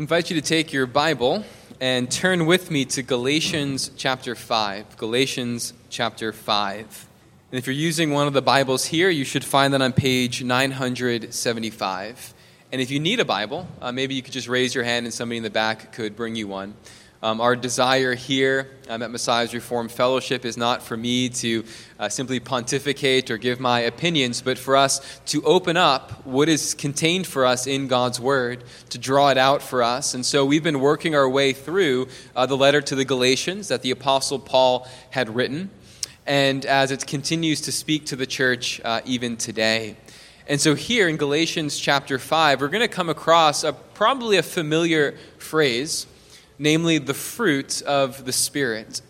invite you to take your Bible and turn with me to Galatians chapter 5. Galatians chapter 5. And if you're using one of the Bibles here, you should find that on page 975. And if you need a Bible, uh, maybe you could just raise your hand and somebody in the back could bring you one. Um, our desire here um, at Messiah's Reformed Fellowship is not for me to uh, simply pontificate or give my opinions, but for us to open up what is contained for us in God's Word, to draw it out for us. And so we've been working our way through uh, the letter to the Galatians that the Apostle Paul had written, and as it continues to speak to the church uh, even today. And so here in Galatians chapter 5, we're going to come across a, probably a familiar phrase namely the fruit of the Spirit.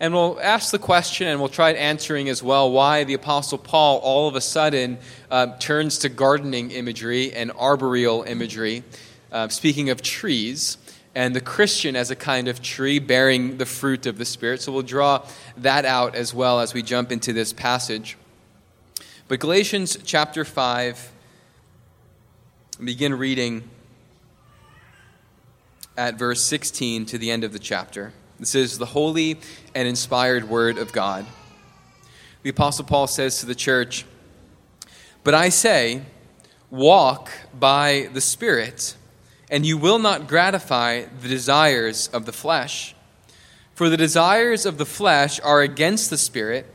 And we'll ask the question and we'll try answering as well why the Apostle Paul all of a sudden uh, turns to gardening imagery and arboreal imagery, uh, speaking of trees, and the Christian as a kind of tree bearing the fruit of the Spirit. So we'll draw that out as well as we jump into this passage. But Galatians chapter 5, begin reading at verse 16 to the end of the chapter. This is the holy and inspired word of God. The Apostle Paul says to the church, But I say, walk by the Spirit, and you will not gratify the desires of the flesh. For the desires of the flesh are against the Spirit,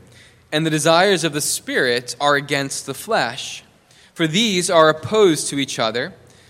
and the desires of the Spirit are against the flesh. For these are opposed to each other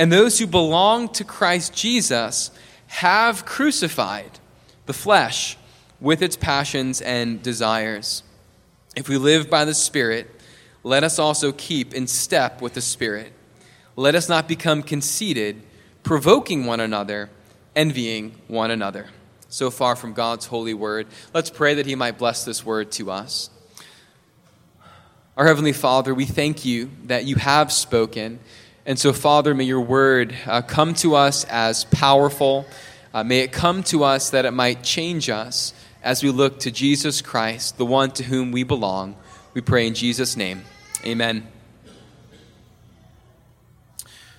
And those who belong to Christ Jesus have crucified the flesh with its passions and desires. If we live by the Spirit, let us also keep in step with the Spirit. Let us not become conceited, provoking one another, envying one another. So far from God's holy word, let's pray that He might bless this word to us. Our Heavenly Father, we thank you that you have spoken and so, Father, may your word uh, come to us as powerful. Uh, may it come to us that it might change us as we look to Jesus Christ, the one to whom we belong. We pray in Jesus' name. Amen.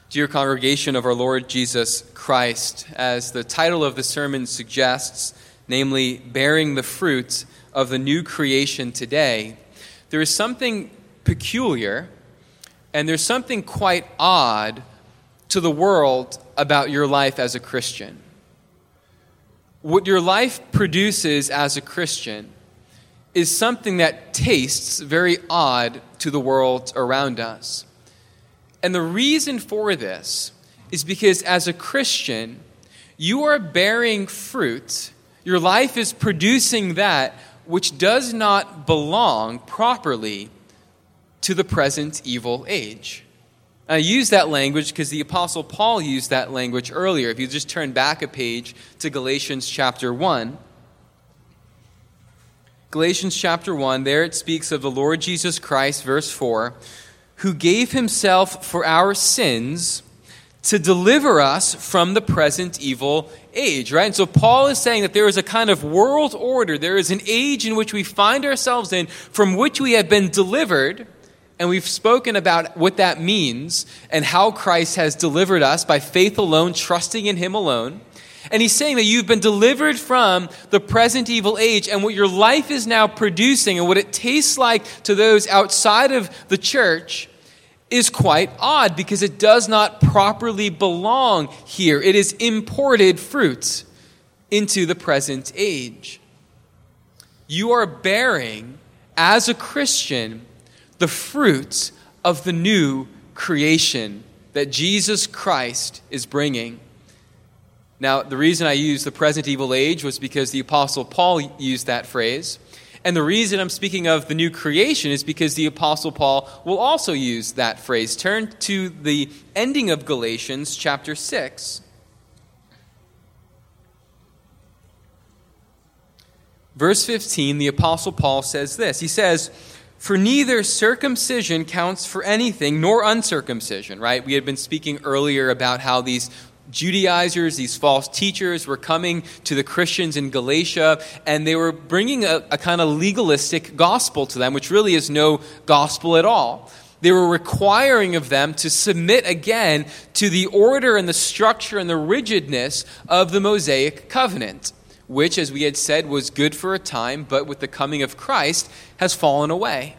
Dear congregation of our Lord Jesus Christ, as the title of the sermon suggests, namely, bearing the fruit of the new creation today, there is something peculiar and there's something quite odd to the world about your life as a Christian. What your life produces as a Christian is something that tastes very odd to the world around us. And the reason for this is because as a Christian, you are bearing fruit. Your life is producing that which does not belong properly to the present evil age. I use that language because the Apostle Paul used that language earlier. If you just turn back a page to Galatians chapter 1, Galatians chapter 1, there it speaks of the Lord Jesus Christ, verse 4, who gave himself for our sins to deliver us from the present evil age, right? And so Paul is saying that there is a kind of world order, there is an age in which we find ourselves in from which we have been delivered and we've spoken about what that means and how Christ has delivered us by faith alone, trusting in Him alone. And he's saying that you've been delivered from the present evil age, and what your life is now producing and what it tastes like to those outside of the church is quite odd because it does not properly belong here. It is imported fruit. into the present age. You are bearing, as a Christian, the fruits of the new creation that Jesus Christ is bringing. Now, the reason I use the present evil age was because the Apostle Paul used that phrase. And the reason I'm speaking of the new creation is because the Apostle Paul will also use that phrase. Turn to the ending of Galatians chapter 6. Verse 15, the Apostle Paul says this He says, For neither circumcision counts for anything, nor uncircumcision, right? We had been speaking earlier about how these Judaizers, these false teachers, were coming to the Christians in Galatia, and they were bringing a, a kind of legalistic gospel to them, which really is no gospel at all they were requiring of them to submit again to the order and the structure and the rigidness of the Mosaic covenant which, as we had said, was good for a time, but with the coming of Christ has fallen away.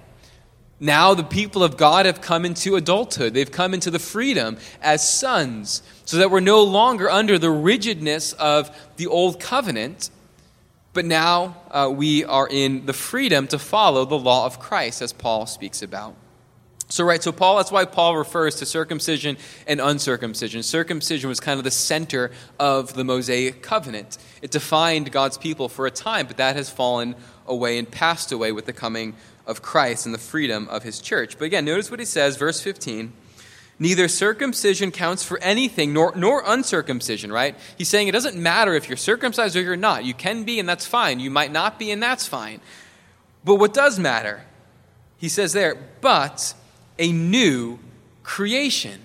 Now the people of God have come into adulthood. They've come into the freedom as sons, so that we're no longer under the rigidness of the old covenant, but now uh, we are in the freedom to follow the law of Christ, as Paul speaks about. So, right, so Paul, that's why Paul refers to circumcision and uncircumcision. Circumcision was kind of the center of the Mosaic covenant. It defined God's people for a time, but that has fallen away and passed away with the coming of Christ and the freedom of his church. But again, notice what he says, verse 15. Neither circumcision counts for anything, nor, nor uncircumcision, right? He's saying it doesn't matter if you're circumcised or you're not. You can be, and that's fine. You might not be, and that's fine. But what does matter? He says there, but a new creation.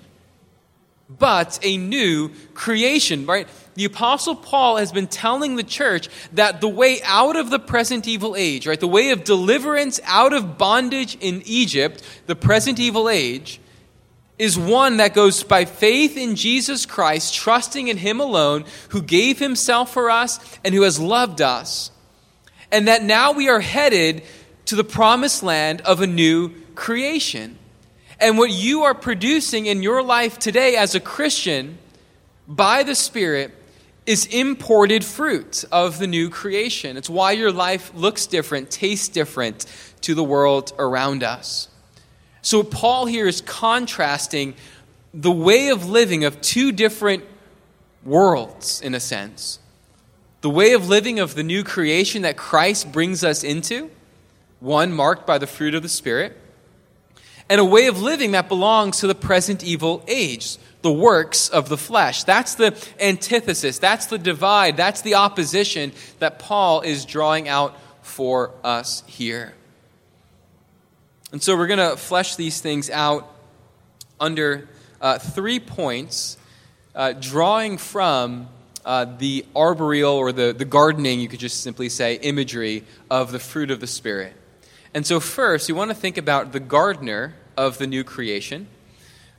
But a new creation, right? The Apostle Paul has been telling the church that the way out of the present evil age, right, the way of deliverance out of bondage in Egypt, the present evil age, is one that goes by faith in Jesus Christ, trusting in Him alone, who gave Himself for us and who has loved us. And that now we are headed to the promised land of a new creation. And what you are producing in your life today as a Christian by the Spirit is imported fruit of the new creation. It's why your life looks different, tastes different to the world around us. So, Paul here is contrasting the way of living of two different worlds, in a sense. The way of living of the new creation that Christ brings us into, one marked by the fruit of the Spirit and a way of living that belongs to the present evil age, the works of the flesh. That's the antithesis, that's the divide, that's the opposition that Paul is drawing out for us here. And so we're going to flesh these things out under uh, three points, uh, drawing from uh, the arboreal or the, the gardening, you could just simply say, imagery of the fruit of the Spirit. And so, first, we want to think about the gardener of the new creation.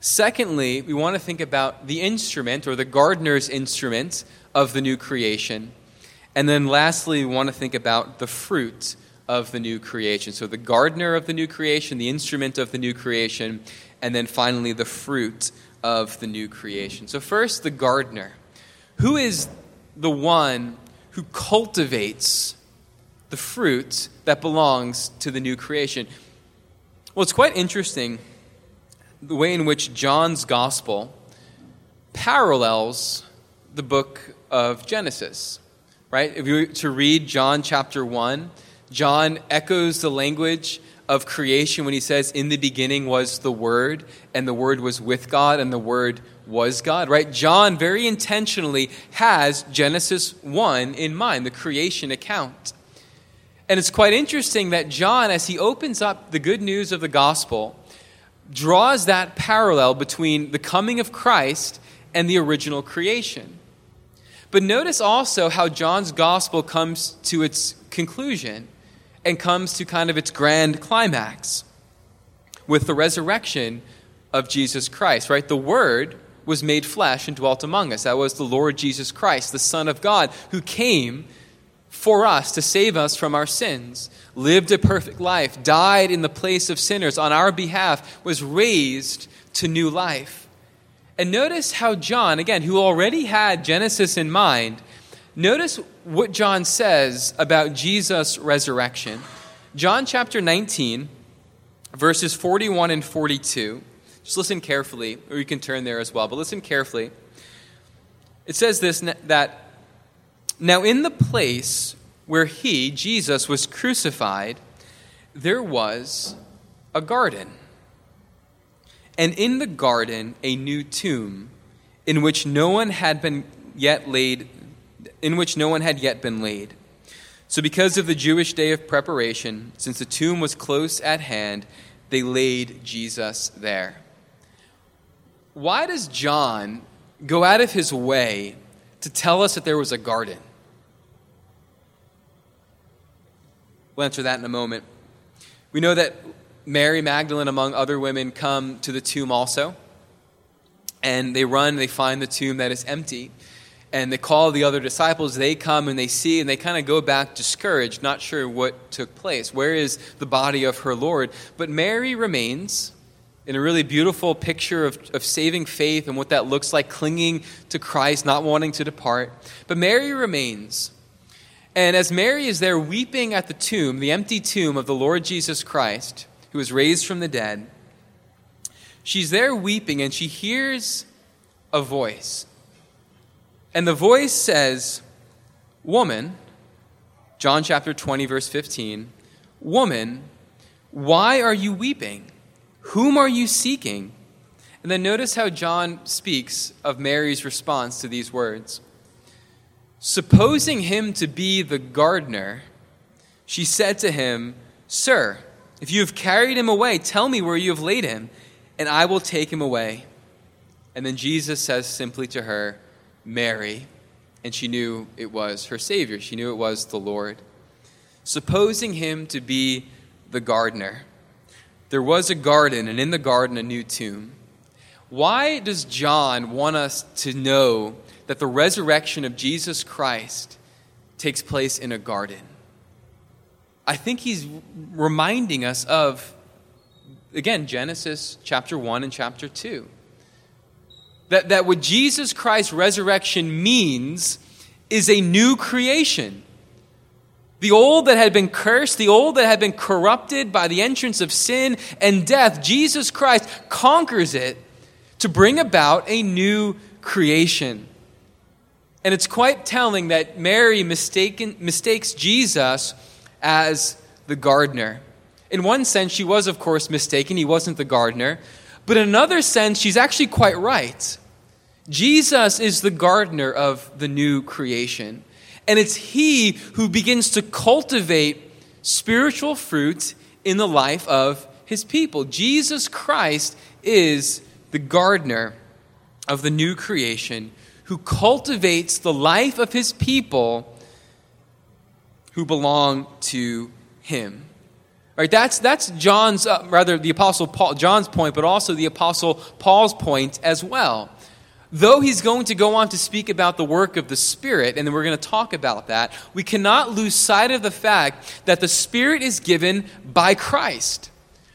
Secondly, we want to think about the instrument or the gardener's instrument of the new creation. And then lastly, we want to think about the fruit of the new creation. So, the gardener of the new creation, the instrument of the new creation, and then finally, the fruit of the new creation. So, first, the gardener. Who is the one who cultivates the fruit that belongs to the new creation. Well, it's quite interesting the way in which John's gospel parallels the book of Genesis. Right? If you were to read John chapter 1, John echoes the language of creation when he says, In the beginning was the Word, and the Word was with God, and the Word was God, right? John very intentionally has Genesis 1 in mind, the creation account. And it's quite interesting that John, as he opens up the good news of the gospel, draws that parallel between the coming of Christ and the original creation. But notice also how John's gospel comes to its conclusion and comes to kind of its grand climax with the resurrection of Jesus Christ, right? The Word was made flesh and dwelt among us. That was the Lord Jesus Christ, the Son of God, who came for us to save us from our sins, lived a perfect life, died in the place of sinners on our behalf, was raised to new life. And notice how John, again, who already had Genesis in mind, notice what John says about Jesus' resurrection. John chapter 19, verses 41 and 42. Just listen carefully, or you can turn there as well, but listen carefully. It says this that now in the place where he, Jesus, was crucified, there was a garden. And in the garden, a new tomb in which no one had been yet laid, in which no one had yet been laid. So, because of the Jewish day of preparation, since the tomb was close at hand, they laid Jesus there. Why does John go out of his way to tell us that there was a garden? We'll answer that in a moment. We know that Mary Magdalene, among other women, come to the tomb also. And they run, they find the tomb that is empty. And they call the other disciples. They come and they see, and they kind of go back discouraged, not sure what took place. Where is the body of her Lord? But Mary remains in a really beautiful picture of, of saving faith and what that looks like, clinging to Christ, not wanting to depart. But Mary remains. And as Mary is there weeping at the tomb, the empty tomb of the Lord Jesus Christ, who was raised from the dead, she's there weeping and she hears a voice. And the voice says, Woman, John chapter 20, verse 15, Woman, why are you weeping? Whom are you seeking? And then notice how John speaks of Mary's response to these words. Supposing him to be the gardener, she said to him, Sir, if you have carried him away, tell me where you have laid him, and I will take him away. And then Jesus says simply to her, Mary. And she knew it was her Savior. She knew it was the Lord. Supposing him to be the gardener, there was a garden, and in the garden, a new tomb. Why does John want us to know that the resurrection of Jesus Christ takes place in a garden? I think he's reminding us of, again, Genesis chapter 1 and chapter 2. That, that what Jesus Christ's resurrection means is a new creation. The old that had been cursed, the old that had been corrupted by the entrance of sin and death, Jesus Christ conquers it to bring about a new creation. And it's quite telling that Mary mistaken, mistakes Jesus as the gardener. In one sense, she was, of course, mistaken. He wasn't the gardener. But in another sense, she's actually quite right. Jesus is the gardener of the new creation. And it's He who begins to cultivate spiritual fruit in the life of His people. Jesus Christ is the gardener of the new creation who cultivates the life of His people who belong to him. Right, that's, that's John's, uh, rather the Apostle Paul, John's point, but also the Apostle Paul's point as well. Though he's going to go on to speak about the work of the Spirit, and then we're going to talk about that, we cannot lose sight of the fact that the Spirit is given by Christ.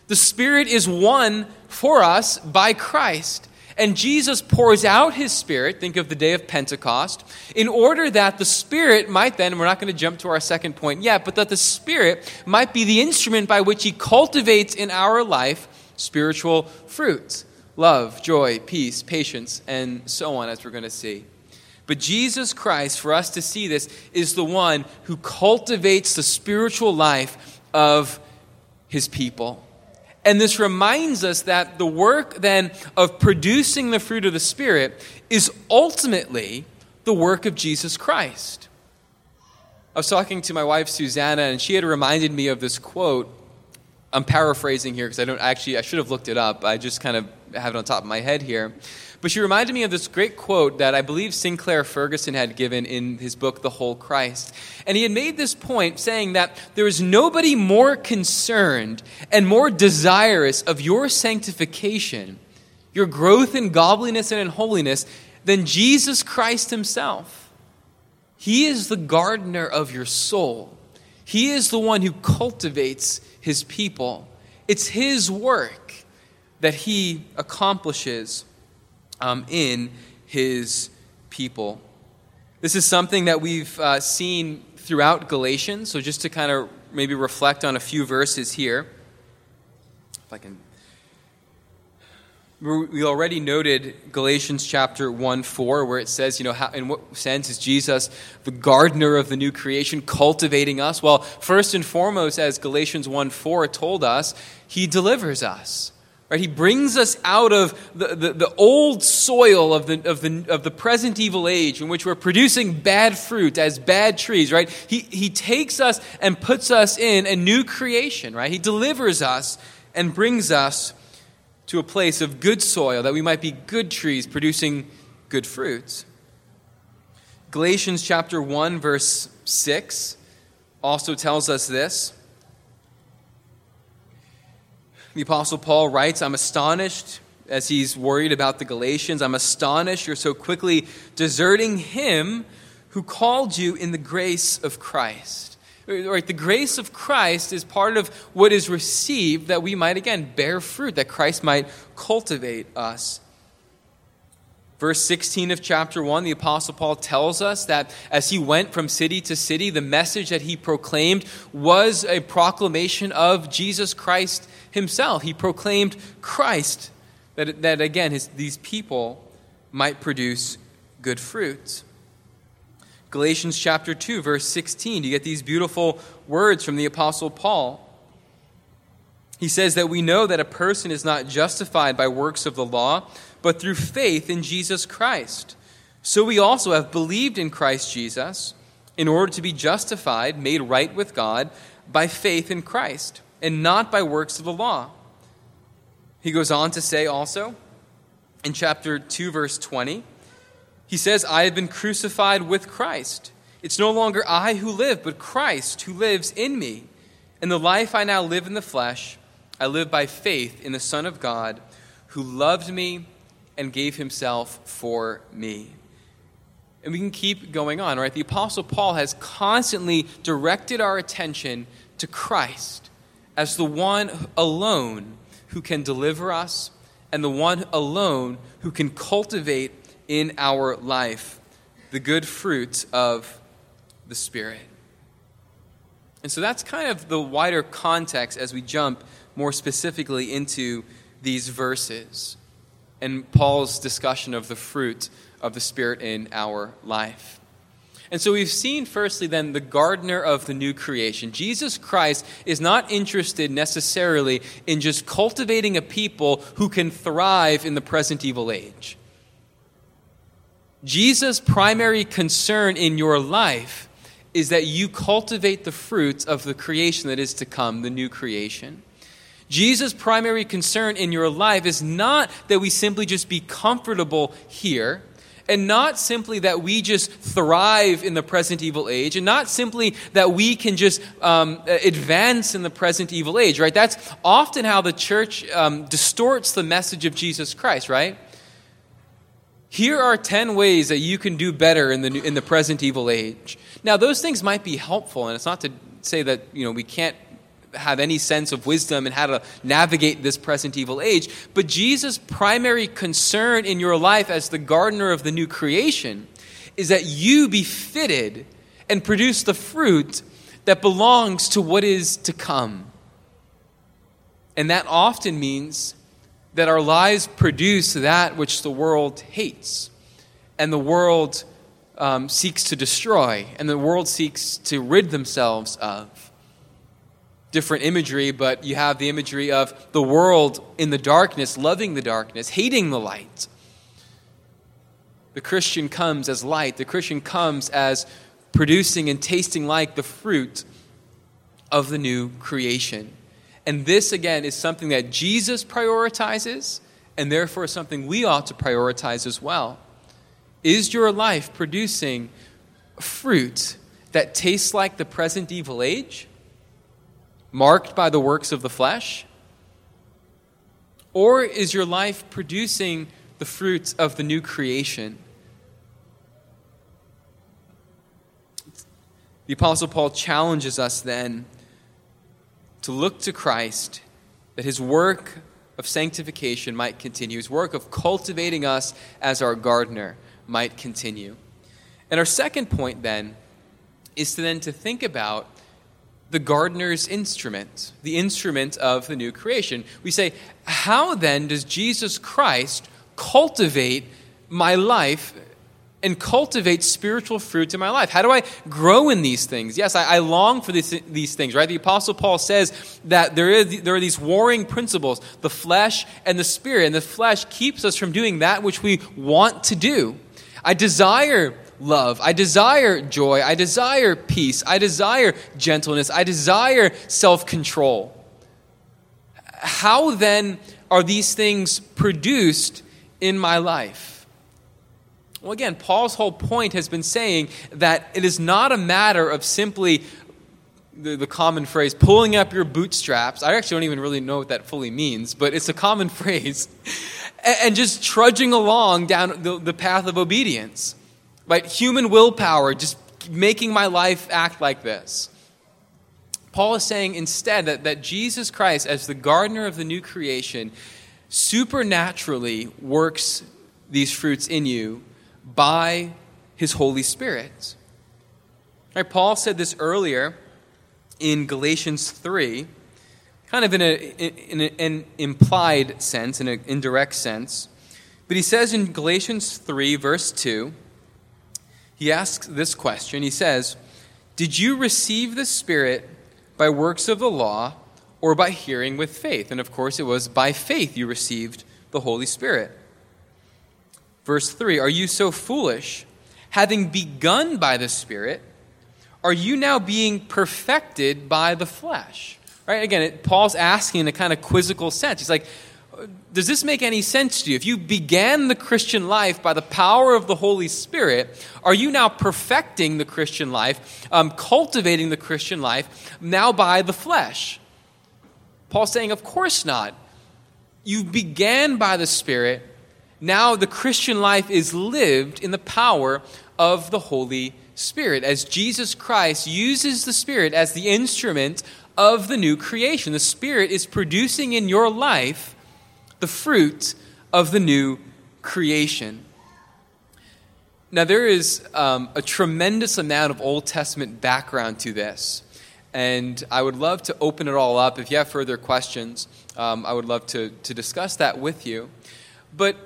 The Spirit is won for us by Christ. And Jesus pours out his Spirit, think of the day of Pentecost, in order that the Spirit might then, we're not going to jump to our second point yet, but that the Spirit might be the instrument by which he cultivates in our life spiritual fruits love, joy, peace, patience, and so on, as we're going to see. But Jesus Christ, for us to see this, is the one who cultivates the spiritual life of his people. And this reminds us that the work then of producing the fruit of the Spirit is ultimately the work of Jesus Christ. I was talking to my wife Susanna, and she had reminded me of this quote. I'm paraphrasing here because I don't actually, I should have looked it up. I just kind of have it on top of my head here. But she reminded me of this great quote that I believe Sinclair Ferguson had given in his book, The Whole Christ. And he had made this point saying that there is nobody more concerned and more desirous of your sanctification, your growth in godliness and in holiness, than Jesus Christ himself. He is the gardener of your soul. He is the one who cultivates his people. It's his work that he accomplishes um, in his people. This is something that we've uh, seen throughout Galatians. So, just to kind of maybe reflect on a few verses here. If I can. We already noted Galatians chapter 1 4, where it says, you know, how, in what sense is Jesus the gardener of the new creation, cultivating us? Well, first and foremost, as Galatians 1 4 told us, he delivers us. Right? He brings us out of the, the, the, old soil of the, of, the, of the present evil age in which we're producing bad fruit as bad trees, right? He, he takes us and puts us in a new creation, right? He delivers us and brings us to a place of good soil that we might be good trees producing good fruits. Galatians chapter 1, verse 6 also tells us this. The Apostle Paul writes, I'm astonished as he's worried about the Galatians. I'm astonished you're so quickly deserting him who called you in the grace of Christ. Right, the grace of Christ is part of what is received that we might again bear fruit, that Christ might cultivate us. Verse 16 of chapter 1, the Apostle Paul tells us that as he went from city to city, the message that he proclaimed was a proclamation of Jesus Christ himself. He proclaimed Christ, that, that again, his, these people might produce good fruit. Galatians chapter 2, verse 16, you get these beautiful words from the Apostle Paul. He says that we know that a person is not justified by works of the law, but through faith in Jesus Christ. So we also have believed in Christ Jesus in order to be justified, made right with God, by faith in Christ and not by works of the law. He goes on to say also in chapter 2, verse 20, he says, I have been crucified with Christ. It's no longer I who live, but Christ who lives in me. And the life I now live in the flesh, I live by faith in the Son of God, who loved me and gave himself for me. And we can keep going on, right? The Apostle Paul has constantly directed our attention to Christ as the one alone who can deliver us and the one alone who can cultivate in our life the good fruit of the Spirit. And so that's kind of the wider context as we jump more specifically into these verses and Paul's discussion of the fruit of the Spirit in our life. And so we've seen, firstly, then, the gardener of the new creation. Jesus Christ is not interested necessarily in just cultivating a people who can thrive in the present evil age. Jesus' primary concern in your life is that you cultivate the fruits of the creation that is to come, the new creation. Jesus' primary concern in your life is not that we simply just be comfortable here and not simply that we just thrive in the present evil age, and not simply that we can just um, advance in the present evil age, right? That's often how the church um, distorts the message of Jesus Christ, right? Here are 10 ways that you can do better in the, in the present evil age. Now, those things might be helpful, and it's not to say that you know, we can't have any sense of wisdom and how to navigate this present evil age. But Jesus' primary concern in your life as the gardener of the new creation is that you be fitted and produce the fruit that belongs to what is to come. And that often means that our lives produce that which the world hates and the world um, seeks to destroy and the world seeks to rid themselves of different imagery, but you have the imagery of the world in the darkness, loving the darkness, hating the light. The Christian comes as light, the Christian comes as producing and tasting like the fruit of the new creation. And this, again, is something that Jesus prioritizes, and therefore something we ought to prioritize as well. Is your life producing fruit that tastes like the present evil age? Marked by the works of the flesh? Or is your life producing the fruits of the new creation? The Apostle Paul challenges us then to look to Christ, that his work of sanctification might continue, his work of cultivating us as our gardener might continue. And our second point then is to then to think about the gardener's instrument, the instrument of the new creation. We say, how then does Jesus Christ cultivate my life and cultivate spiritual fruits in my life? How do I grow in these things? Yes, I, I long for these, these things, right? The Apostle Paul says that there, is, there are these warring principles, the flesh and the spirit, and the flesh keeps us from doing that which we want to do. I desire love. I desire joy. I desire peace. I desire gentleness. I desire self control. How then are these things produced in my life? Well, again, Paul's whole point has been saying that it is not a matter of simply the, the, common phrase, pulling up your bootstraps. I actually don't even really know what that fully means, but it's a common phrase. and, just trudging along down the, the path of obedience. Right? Human willpower, just making my life act like this. Paul is saying instead that, that Jesus Christ, as the gardener of the new creation, supernaturally works these fruits in you by his Holy Spirit. Right, Paul said this earlier in Galatians 3, kind of in, a, in a, an implied sense, in an indirect sense. But he says in Galatians 3, verse 2, he asks this question. He says, Did you receive the Spirit by works of the law or by hearing with faith? And of course, it was by faith you received the Holy Spirit. Verse 3 Are you so foolish? Having begun by the Spirit, are you now being perfected by the flesh? Right? Again, it, Paul's asking in a kind of quizzical sense. He's like, does this make any sense to you? If you began the Christian life by the power of the Holy Spirit, are you now perfecting the Christian life, um, cultivating the Christian life now by the flesh? Paul's saying, of course not. You began by the Spirit. Now the Christian life is lived in the power of the Holy Spirit as Jesus Christ uses the Spirit as the instrument of the new creation. The Spirit is producing in your life the fruit of the new creation. Now, there is um, a tremendous amount of Old Testament background to this. And I would love to open it all up. If you have further questions, um, I would love to, to discuss that with you. But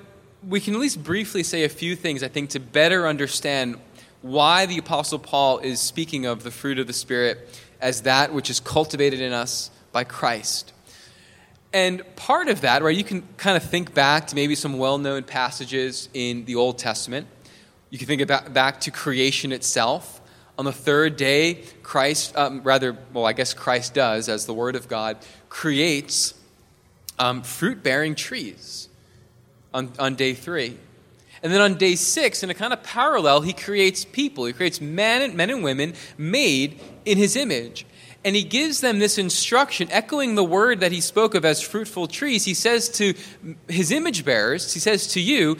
we can at least briefly say a few things, I think, to better understand why the Apostle Paul is speaking of the fruit of the Spirit as that which is cultivated in us by Christ. And part of that, right, you can kind of think back to maybe some well known passages in the Old Testament. You can think about, back to creation itself. On the third day, Christ, um, rather, well, I guess Christ does, as the Word of God, creates um, fruit bearing trees on, on day three. And then on day six, in a kind of parallel, he creates people. He creates men, men and women made in his image. And he gives them this instruction, echoing the word that he spoke of as fruitful trees. He says to his image bearers, he says to you,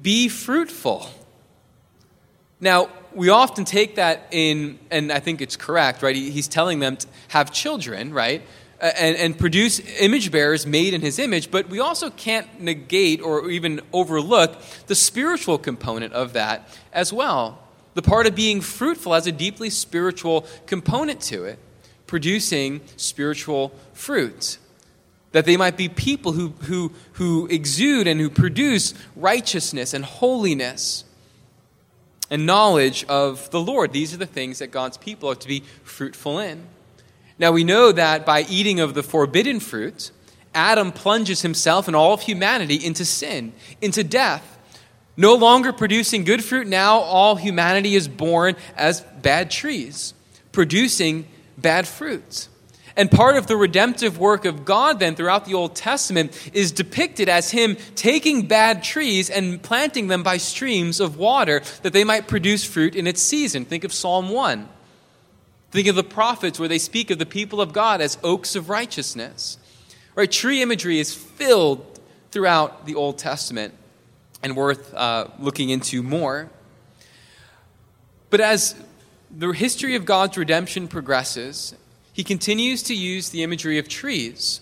be fruitful. Now, we often take that in, and I think it's correct, right? He's telling them to have children, right? And, and produce image bearers made in his image, but we also can't negate or even overlook the spiritual component of that as well. The part of being fruitful has a deeply spiritual component to it producing spiritual fruit. That they might be people who, who, who exude and who produce righteousness and holiness and knowledge of the Lord. These are the things that God's people are to be fruitful in. Now we know that by eating of the forbidden fruit, Adam plunges himself and all of humanity into sin, into death. No longer producing good fruit, now all humanity is born as bad trees, producing bad fruits. And part of the redemptive work of God, then, throughout the Old Testament, is depicted as Him taking bad trees and planting them by streams of water that they might produce fruit in its season. Think of Psalm 1. Think of the prophets where they speak of the people of God as oaks of righteousness. Right? Tree imagery is filled throughout the Old Testament and worth uh, looking into more. But as the history of God's redemption progresses, he continues to use the imagery of trees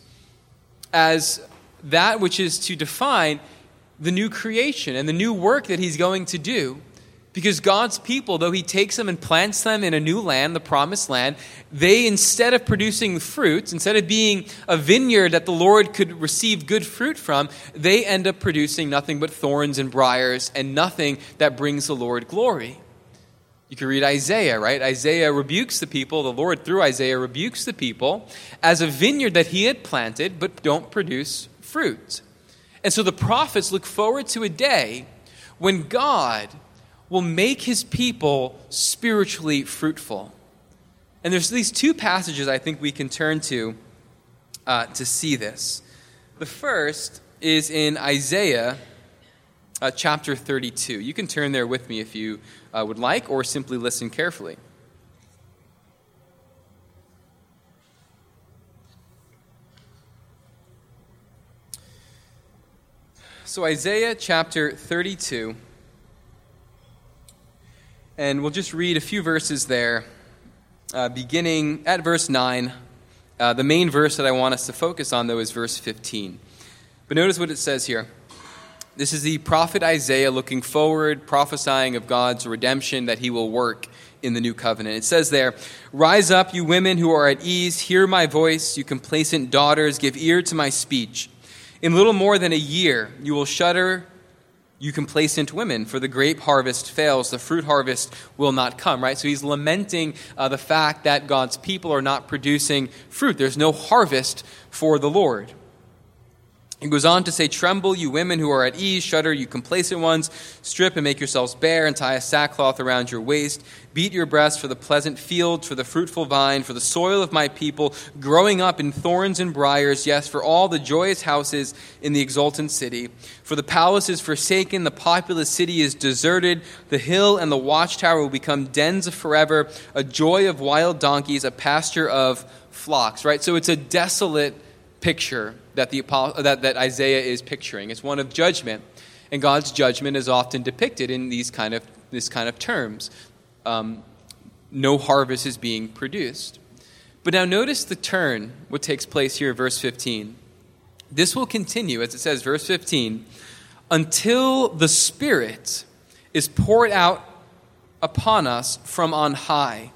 as that which is to define the new creation and the new work that he's going to do Because God's people, though He takes them and plants them in a new land, the promised land, they, instead of producing fruits, instead of being a vineyard that the Lord could receive good fruit from, they end up producing nothing but thorns and briars and nothing that brings the Lord glory. You can read Isaiah, right? Isaiah rebukes the people, the Lord through Isaiah rebukes the people as a vineyard that he had planted but don't produce fruit. And so the prophets look forward to a day when God will make his people spiritually fruitful. And there's these two passages I think we can turn to uh, to see this. The first is in Isaiah uh, chapter 32. You can turn there with me if you uh, would like, or simply listen carefully. So, Isaiah chapter 32. And we'll just read a few verses there, uh, beginning at verse 9. Uh, the main verse that I want us to focus on, though, is verse 15. But notice what it says here. This is the prophet Isaiah looking forward, prophesying of God's redemption that he will work in the new covenant. It says there, Rise up, you women who are at ease, hear my voice, you complacent daughters, give ear to my speech. In little more than a year, you will shudder you complacent women, for the grape harvest fails, the fruit harvest will not come, right? So he's lamenting uh, the fact that God's people are not producing fruit. There's no harvest for the Lord. He goes on to say, Tremble, you women who are at ease, shudder, you complacent ones, strip and make yourselves bare, and tie a sackcloth around your waist. Beat your breast for the pleasant field, for the fruitful vine, for the soil of my people, growing up in thorns and briers, yes, for all the joyous houses in the exultant city. For the palace is forsaken, the populous city is deserted, the hill and the watchtower will become dens of forever, a joy of wild donkeys, a pasture of flocks, right? So it's a desolate picture that, the, that, that Isaiah is picturing. It's one of judgment. And God's judgment is often depicted in these kind of, this kind of terms. Um, no harvest is being produced. But now notice the turn, what takes place here, verse 15. This will continue, as it says, verse 15, until the Spirit is poured out upon us from on high,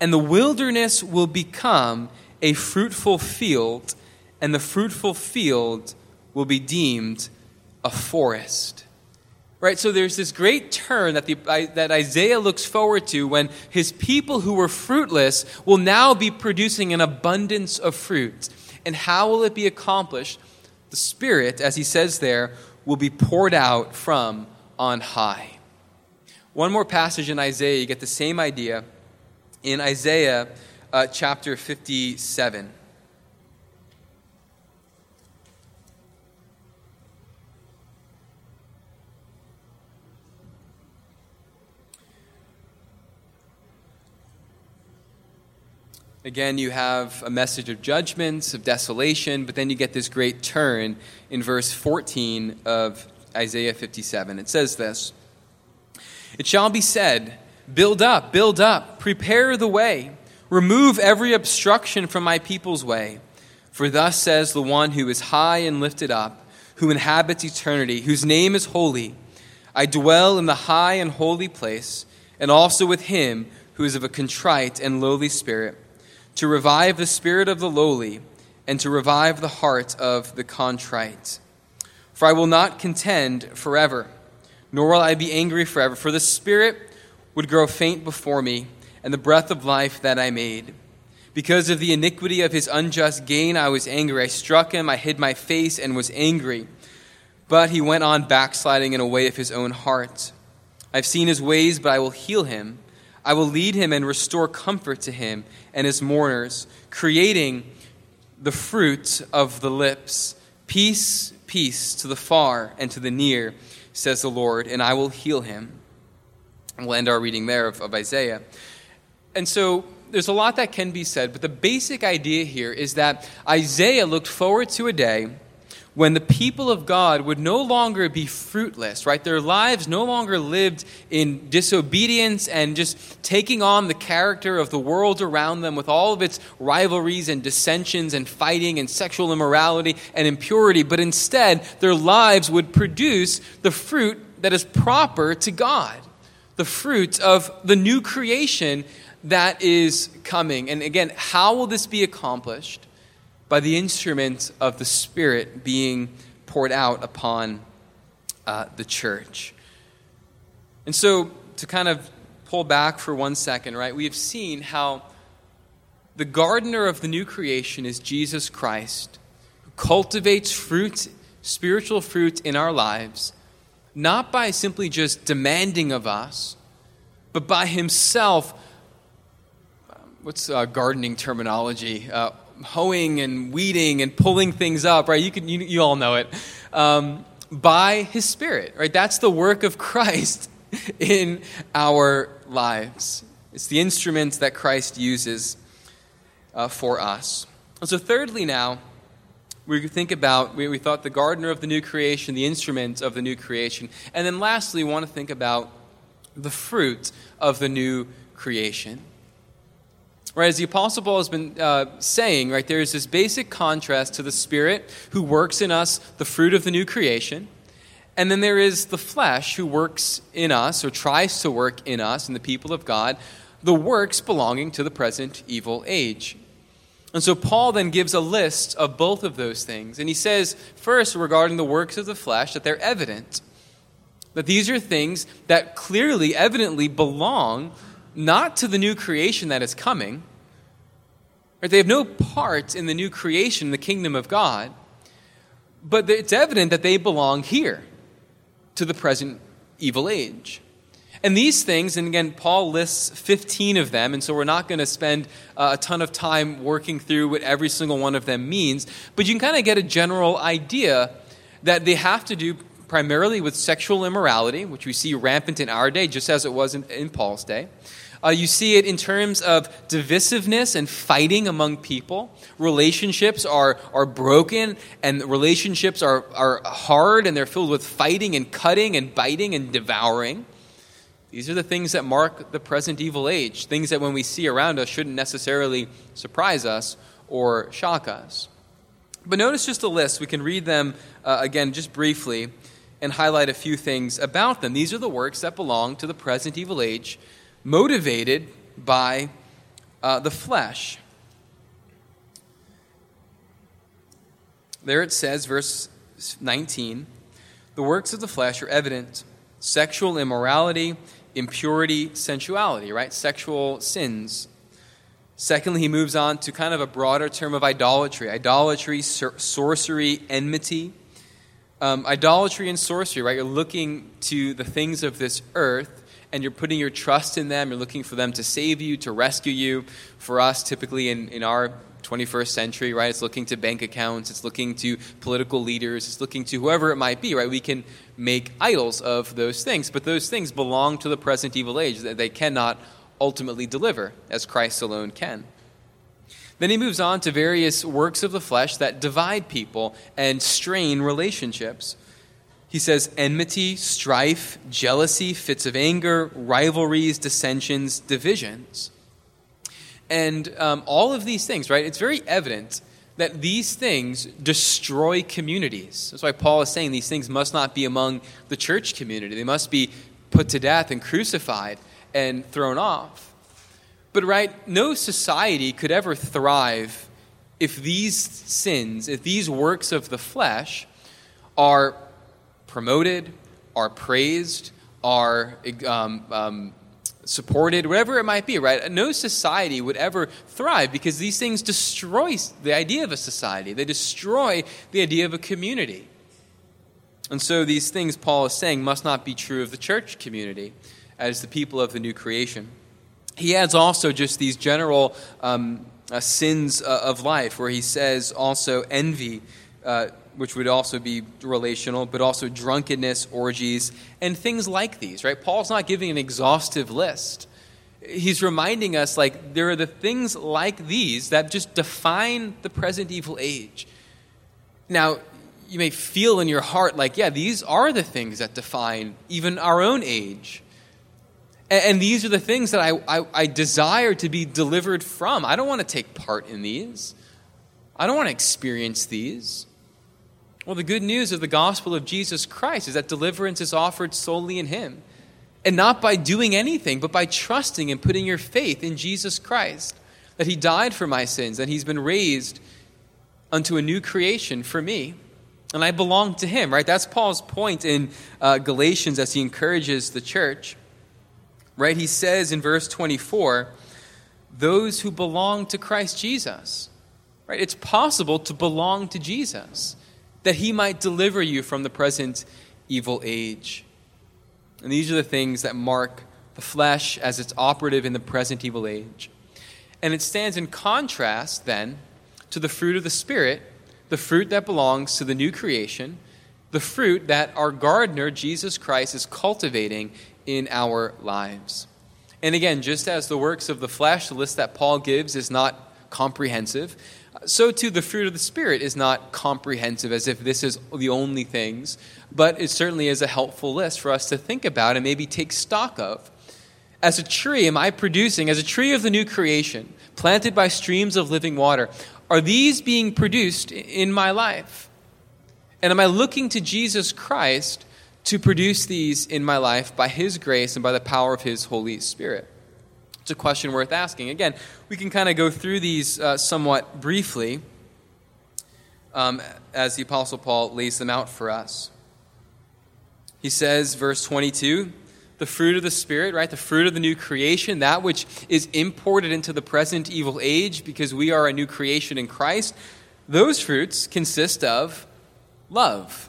and the wilderness will become a fruitful field and the fruitful field will be deemed a forest. Right? So there's this great turn that, the, that Isaiah looks forward to when his people who were fruitless will now be producing an abundance of fruit. And how will it be accomplished? The Spirit, as he says there, will be poured out from on high. One more passage in Isaiah, you get the same idea in Isaiah uh, chapter 57. Again, you have a message of judgments, of desolation, but then you get this great turn in verse 14 of Isaiah 57. It says this It shall be said, Build up, build up, prepare the way, remove every obstruction from my people's way. For thus says the one who is high and lifted up, who inhabits eternity, whose name is holy. I dwell in the high and holy place, and also with him who is of a contrite and lowly spirit to revive the spirit of the lowly, and to revive the heart of the contrite. For I will not contend forever, nor will I be angry forever, for the spirit would grow faint before me, and the breath of life that I made. Because of the iniquity of his unjust gain, I was angry. I struck him, I hid my face, and was angry. But he went on backsliding in a way of his own heart. I've seen his ways, but I will heal him. I will lead him and restore comfort to him and his mourners, creating the fruit of the lips. Peace, peace to the far and to the near, says the Lord, and I will heal him. we'll end our reading there of, of Isaiah. And so there's a lot that can be said, but the basic idea here is that Isaiah looked forward to a day when the people of God would no longer be fruitless, right? Their lives no longer lived in disobedience and just taking on the character of the world around them with all of its rivalries and dissensions and fighting and sexual immorality and impurity, but instead their lives would produce the fruit that is proper to God the fruit of the new creation that is coming. And again, how will this be accomplished? By the instrument of the Spirit being poured out upon uh, the church. And so, to kind of pull back for one second, right, we have seen how the gardener of the new creation is Jesus Christ, who cultivates fruit, spiritual fruit in our lives, not by simply just demanding of us, but by himself. What's uh, gardening terminology? Uh, hoeing and weeding and pulling things up, right? You, can, you, you all know it. Um, by his spirit, right? That's the work of Christ in our lives. It's the instruments that Christ uses uh, for us. And so, thirdly, now, we think about, we, we thought the gardener of the new creation, the instrument of the new creation. And then lastly, we want to think about the fruit of the new creation. Right, as the Apostle Paul has been uh, saying, right, there is this basic contrast to the Spirit who works in us the fruit of the new creation. And then there is the flesh who works in us, or tries to work in us, and the people of God, the works belonging to the present evil age. And so Paul then gives a list of both of those things. And he says, first, regarding the works of the flesh, that they're evident. That these are things that clearly, evidently belong not to the new creation that is coming. Right? They have no part in the new creation, the kingdom of God. But it's evident that they belong here to the present evil age. And these things, and again, Paul lists 15 of them, and so we're not going to spend uh, a ton of time working through what every single one of them means, but you can kind of get a general idea that they have to do primarily with sexual immorality, which we see rampant in our day, just as it was in, in Paul's day. Uh, you see it in terms of divisiveness and fighting among people. Relationships are, are broken, and relationships are, are hard, and they're filled with fighting and cutting and biting and devouring. These are the things that mark the present evil age, things that when we see around us shouldn't necessarily surprise us or shock us. But notice just a list. We can read them uh, again just briefly and highlight a few things about them. These are the works that belong to the present evil age motivated by uh, the flesh. There it says, verse 19 the works of the flesh are evident sexual immorality, impurity, sensuality, right? Sexual sins. Secondly, he moves on to kind of a broader term of idolatry idolatry, sor- sorcery, enmity. Um, idolatry and sorcery, right? You're looking to the things of this earth and you're putting your trust in them. You're looking for them to save you, to rescue you. For us, typically in, in our 21st century, right, it's looking to bank accounts, it's looking to political leaders, it's looking to whoever it might be, right? We can make idols of those things, but those things belong to the present evil age that they cannot ultimately deliver, as Christ alone can. Then he moves on to various works of the flesh that divide people and strain relationships. He says enmity, strife, jealousy, fits of anger, rivalries, dissensions, divisions. And um, all of these things, right? It's very evident that these things destroy communities. That's why Paul is saying these things must not be among the church community. They must be put to death and crucified and thrown off. But, right, no society could ever thrive if these sins, if these works of the flesh are promoted, are praised, are um, um, supported, whatever it might be, right? No society would ever thrive because these things destroy the idea of a society. They destroy the idea of a community. And so these things Paul is saying must not be true of the church community as the people of the new creation. He adds also just these general um, uh, sins uh, of life, where he says also envy. Uh, which would also be relational, but also drunkenness, orgies, and things like these, right? Paul's not giving an exhaustive list. He's reminding us, like, there are the things like these that just define the present evil age. Now, you may feel in your heart, like, yeah, these are the things that define even our own age. And, and these are the things that I, I, I desire to be delivered from. I don't want to take part in these, I don't want to experience these. Well, the good news of the gospel of Jesus Christ is that deliverance is offered solely in Him. And not by doing anything, but by trusting and putting your faith in Jesus Christ, that He died for my sins, that He's been raised unto a new creation for me. And I belong to Him, right? That's Paul's point in uh, Galatians as he encourages the church, right? He says in verse 24, those who belong to Christ Jesus, right? It's possible to belong to Jesus, that He might deliver you from the present evil age. And these are the things that mark the flesh as its operative in the present evil age. And it stands in contrast, then, to the fruit of the Spirit, the fruit that belongs to the new creation, the fruit that our gardener, Jesus Christ, is cultivating in our lives. And again, just as the works of the flesh, the list that Paul gives, is not comprehensive, so too the fruit of the Spirit is not comprehensive as if this is the only things, but it certainly is a helpful list for us to think about and maybe take stock of. As a tree, am I producing, as a tree of the new creation, planted by streams of living water, are these being produced in my life? And am I looking to Jesus Christ to produce these in my life by His grace and by the power of His Holy Spirit? It's a question worth asking. Again, we can kind of go through these uh, somewhat briefly um, as the Apostle Paul lays them out for us. He says, verse 22, the fruit of the Spirit, right? The fruit of the new creation, that which is imported into the present evil age because we are a new creation in Christ, those fruits consist of love.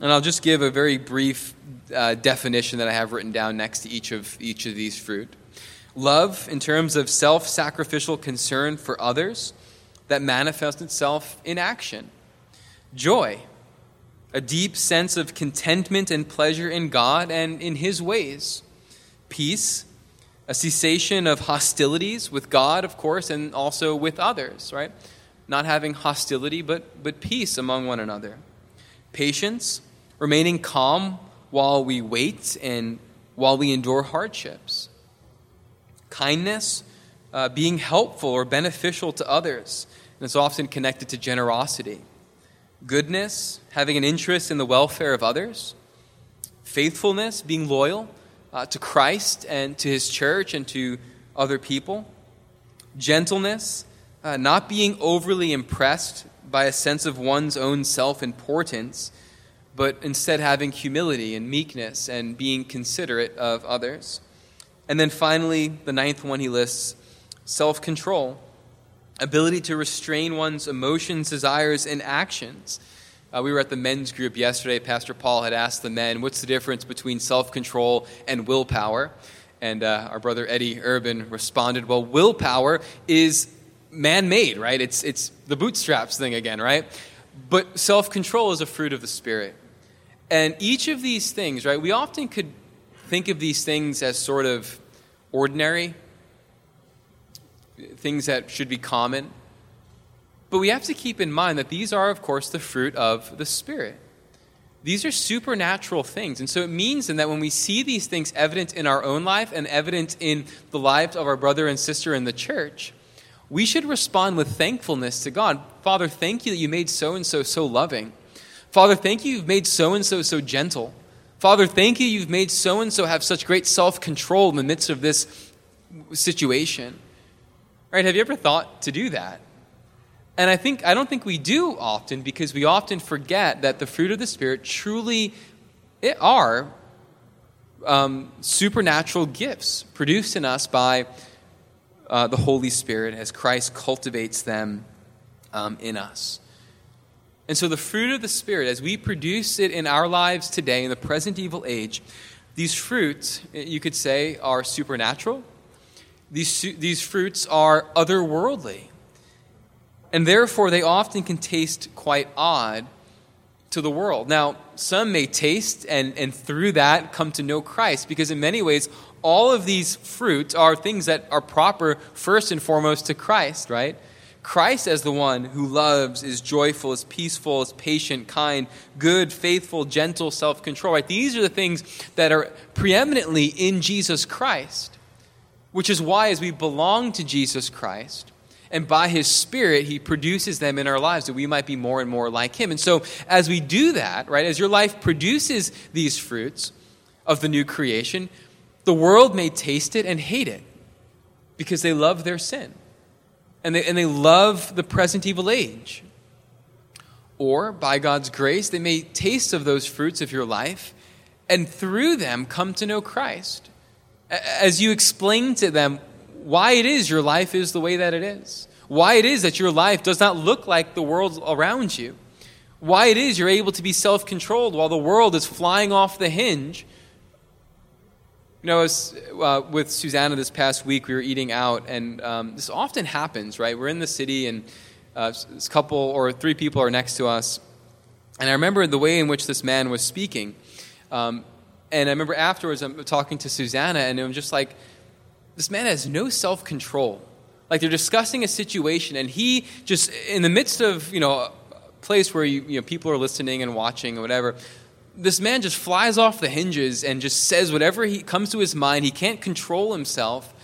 And I'll just give a very brief uh, definition that I have written down next to each of, each of these fruit. Love, in terms of self sacrificial concern for others, that manifests itself in action. Joy, a deep sense of contentment and pleasure in God and in His ways. Peace, a cessation of hostilities with God, of course, and also with others, right? Not having hostility, but, but peace among one another. Patience, remaining calm while we wait and while we endure hardships kindness, uh, being helpful or beneficial to others. And it's often connected to generosity. Goodness, having an interest in the welfare of others. Faithfulness, being loyal uh, to Christ and to his church and to other people. Gentleness, uh, not being overly impressed by a sense of one's own self importance, but instead having humility and meekness and being considerate of others. And then finally, the ninth one he lists self control, ability to restrain one's emotions, desires, and actions. Uh, we were at the men's group yesterday. Pastor Paul had asked the men, What's the difference between self control and willpower? And uh, our brother Eddie Urban responded, Well, willpower is man made, right? It's, it's the bootstraps thing again, right? But self control is a fruit of the Spirit. And each of these things, right, we often could think of these things as sort of ordinary, things that should be common. But we have to keep in mind that these are, of course, the fruit of the Spirit. These are supernatural things. And so it means then that when we see these things evident in our own life and evident in the lives of our brother and sister in the church, we should respond with thankfulness to God. Father, thank you that you made so and so so loving. Father, thank you you've made so and so so gentle. Father, thank you, you've made so and so have such great self control in the midst of this situation. Right? Have you ever thought to do that? And I think I don't think we do often because we often forget that the fruit of the Spirit truly it are um, supernatural gifts produced in us by uh, the Holy Spirit as Christ cultivates them um, in us. And so, the fruit of the Spirit, as we produce it in our lives today, in the present evil age, these fruits, eh, you could say, are supernatural. These, these fruits are otherworldly. And therefore, they often can taste quite odd to the world. Now, some may taste and, and through that come to know Christ, because in many ways, all of these fruits are things that are proper first and foremost to Christ, right? Christ as the one who loves, is joyful, is peaceful, is patient, kind, good, faithful, gentle, self control. Right? These are the things that are preeminently in Jesus Christ, which is why, as we belong to Jesus Christ, and by his spirit he produces them in our lives that we might be more and more like him and so as we do that right as your life produces these fruits of the new creation, the world may taste it and hate it because they love their sin and they, and they love the present evil age. Or, by God's grace, they may taste of those fruits of your life and through them come to know Christ. As you explain to them why it is your life is the way that it is, why it is that your life does not look like the world around you, why it is you're able to be self controlled while the world is flying off the hinge. You know, was, uh, with Susanna this past week, we were eating out, and um, this often happens, right? We're in the city, and uh, this couple or three people are next to us. And I remember the way in which this man was speaking. Um, and I remember afterwards, I'm talking to Susanna, and I'm just like, this man has no self control. Like they're discussing a situation, and he just, in the midst of, you know, a place where you, you know, people are listening and watching or whatever, this man just flies off the hinges and just says whatever he comes to his mind. He can't control himself.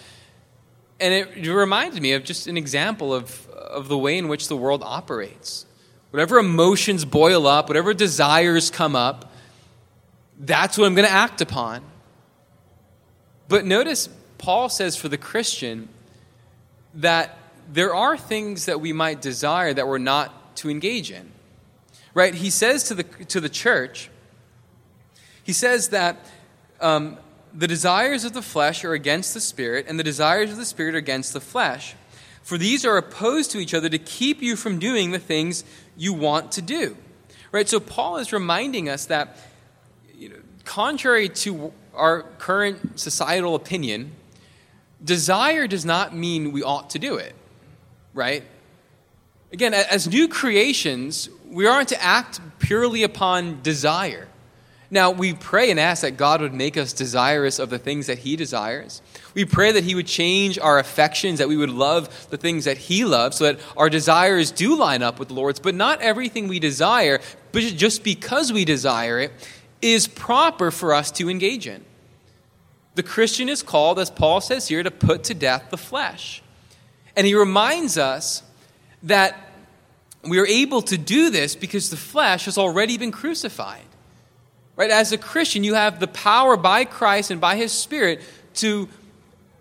And it, reminded me of just an example of, of the way in which the world operates. Whatever emotions boil up, whatever desires come up, that's what I'm going to act upon. But notice Paul says for the Christian that there are things that we might desire that we're not to engage in. Right? He says to the, to the church, he says that um, the desires of the flesh are against the spirit, and the desires of the spirit are against the flesh. For these are opposed to each other to keep you from doing the things you want to do. Right? So Paul is reminding us that, you know, contrary to our current societal opinion, desire does not mean we ought to do it. Right? Again, as new creations, we aren't to act purely upon desire. Now, we pray and ask that God would make us desirous of the things that He desires. We pray that He would change our affections, that we would love the things that He loves, so that our desires do line up with the Lord's. But not everything we desire, but just because we desire it, is proper for us to engage in. The Christian is called, as Paul says here, to put to death the flesh. And he reminds us that we are able to do this because the flesh has already been crucified. Right? As a Christian, you have the power by Christ and by his Spirit to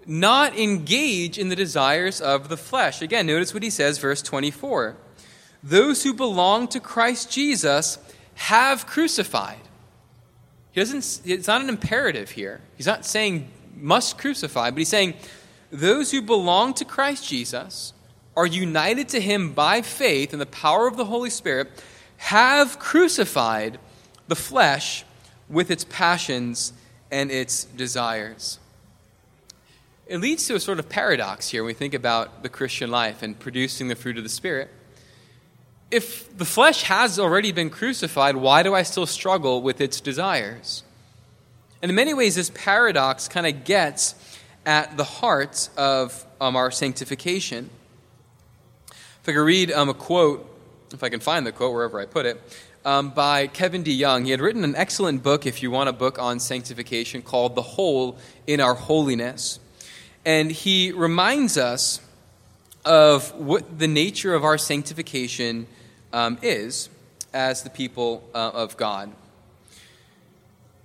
not engage in the desires of the flesh. Again, notice what he says, verse 24. Those who belong to Christ Jesus have crucified. He doesn't, it's not an imperative here. He's not saying must crucify, but he's saying those who belong to Christ Jesus are united to him by faith and the power of the Holy Spirit have crucified the flesh with its passions and its desires. It leads to a sort of paradox here when we think about the Christian life and producing the fruit of the Spirit. If the flesh has already been crucified, why do I still struggle with its desires? And in many ways, this paradox kind of gets at the heart of um, our sanctification. If I could read um, a quote, if I can find the quote wherever I put it, um, by Kevin DeYoung. He had written an excellent book, if you want a book on sanctification, called The Hole in Our Holiness. And he reminds us of what the nature of our sanctification um, is as the people uh, of God.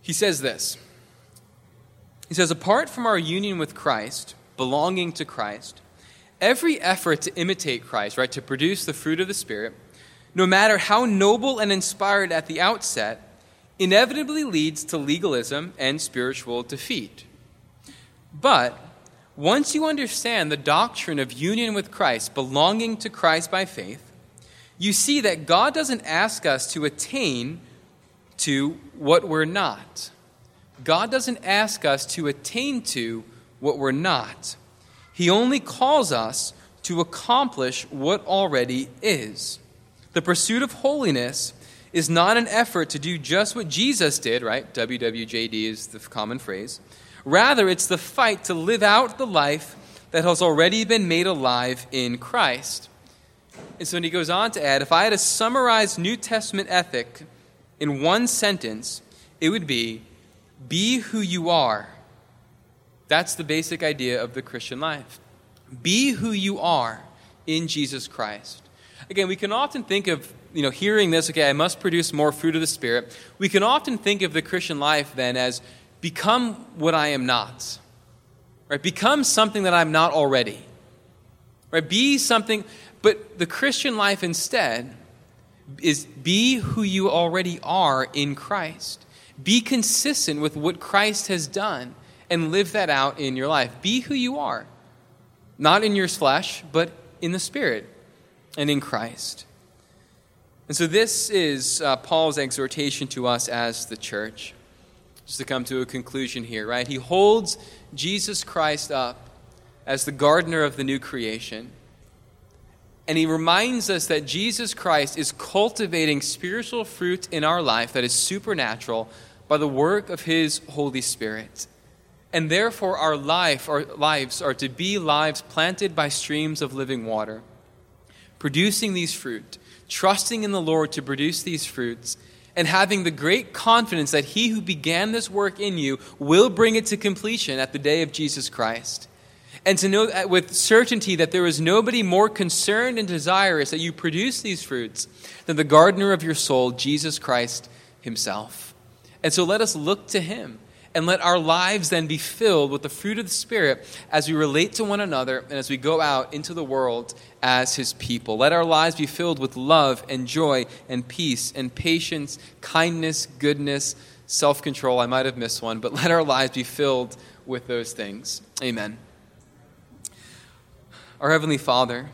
He says this He says, Apart from our union with Christ, belonging to Christ, every effort to imitate Christ, right, to produce the fruit of the Spirit, no matter how noble and inspired at the outset, inevitably leads to legalism and spiritual defeat. But once you understand the doctrine of union with Christ, belonging to Christ by faith, you see that God doesn't ask us to attain to what we're not. God doesn't ask us to attain to what we're not. He only calls us to accomplish what already is. The pursuit of holiness is not an effort to do just what Jesus did, right? WWJD is the common phrase. Rather, it's the fight to live out the life that has already been made alive in Christ. And so he goes on to add if I had to summarize New Testament ethic in one sentence, it would be be who you are. That's the basic idea of the Christian life. Be who you are in Jesus Christ. Again, we can often think of, you know, hearing this, okay, I must produce more fruit of the Spirit. We can often think of the Christian life then as become what I am not. Right? Become something that I'm not already. Right? Be something, but the Christian life instead is be who you already are in Christ. Be consistent with what Christ has done and live that out in your life. Be who you are, not in your flesh, but in the Spirit and in Christ. And so, this is uh, Paul's exhortation to us as the church. Just to come to a conclusion here, right? He holds Jesus Christ up as the gardener of the new creation. And he reminds us that Jesus Christ is cultivating spiritual fruit in our life that is supernatural by the work of his Holy Spirit. And therefore, our, life, our lives are to be lives planted by streams of living water, producing these fruit trusting in the Lord to produce these fruits, and having the great confidence that he who began this work in you will bring it to completion at the day of Jesus Christ. And to know with certainty that there is nobody more concerned and desirous that you produce these fruits than the gardener of your soul, Jesus Christ himself. And so let us look to him and let our lives then be filled with the fruit of the Spirit as we relate to one another and as we go out into the world as His people. Let our lives be filled with love and joy and peace and patience, kindness, goodness, self control. I might have missed one, but let our lives be filled with those things. Amen. Our Heavenly Father,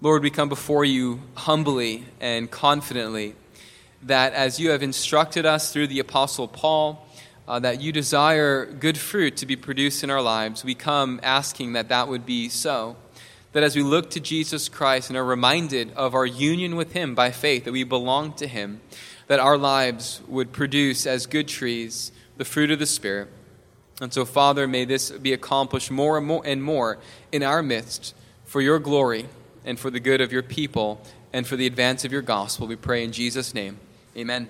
Lord, we come before you humbly and confidently that as you have instructed us through the Apostle Paul, uh, that you desire good fruit to be produced in our lives, we come asking that that would be so. That as we look to Jesus Christ and are reminded of our union with Him by faith, that we belong to Him, that our lives would produce as good trees the fruit of the Spirit. And so, Father, may this be accomplished more and more and more in our midst for your glory and for the good of your people and for the advance of your gospel. We pray in Jesus' name. Amen.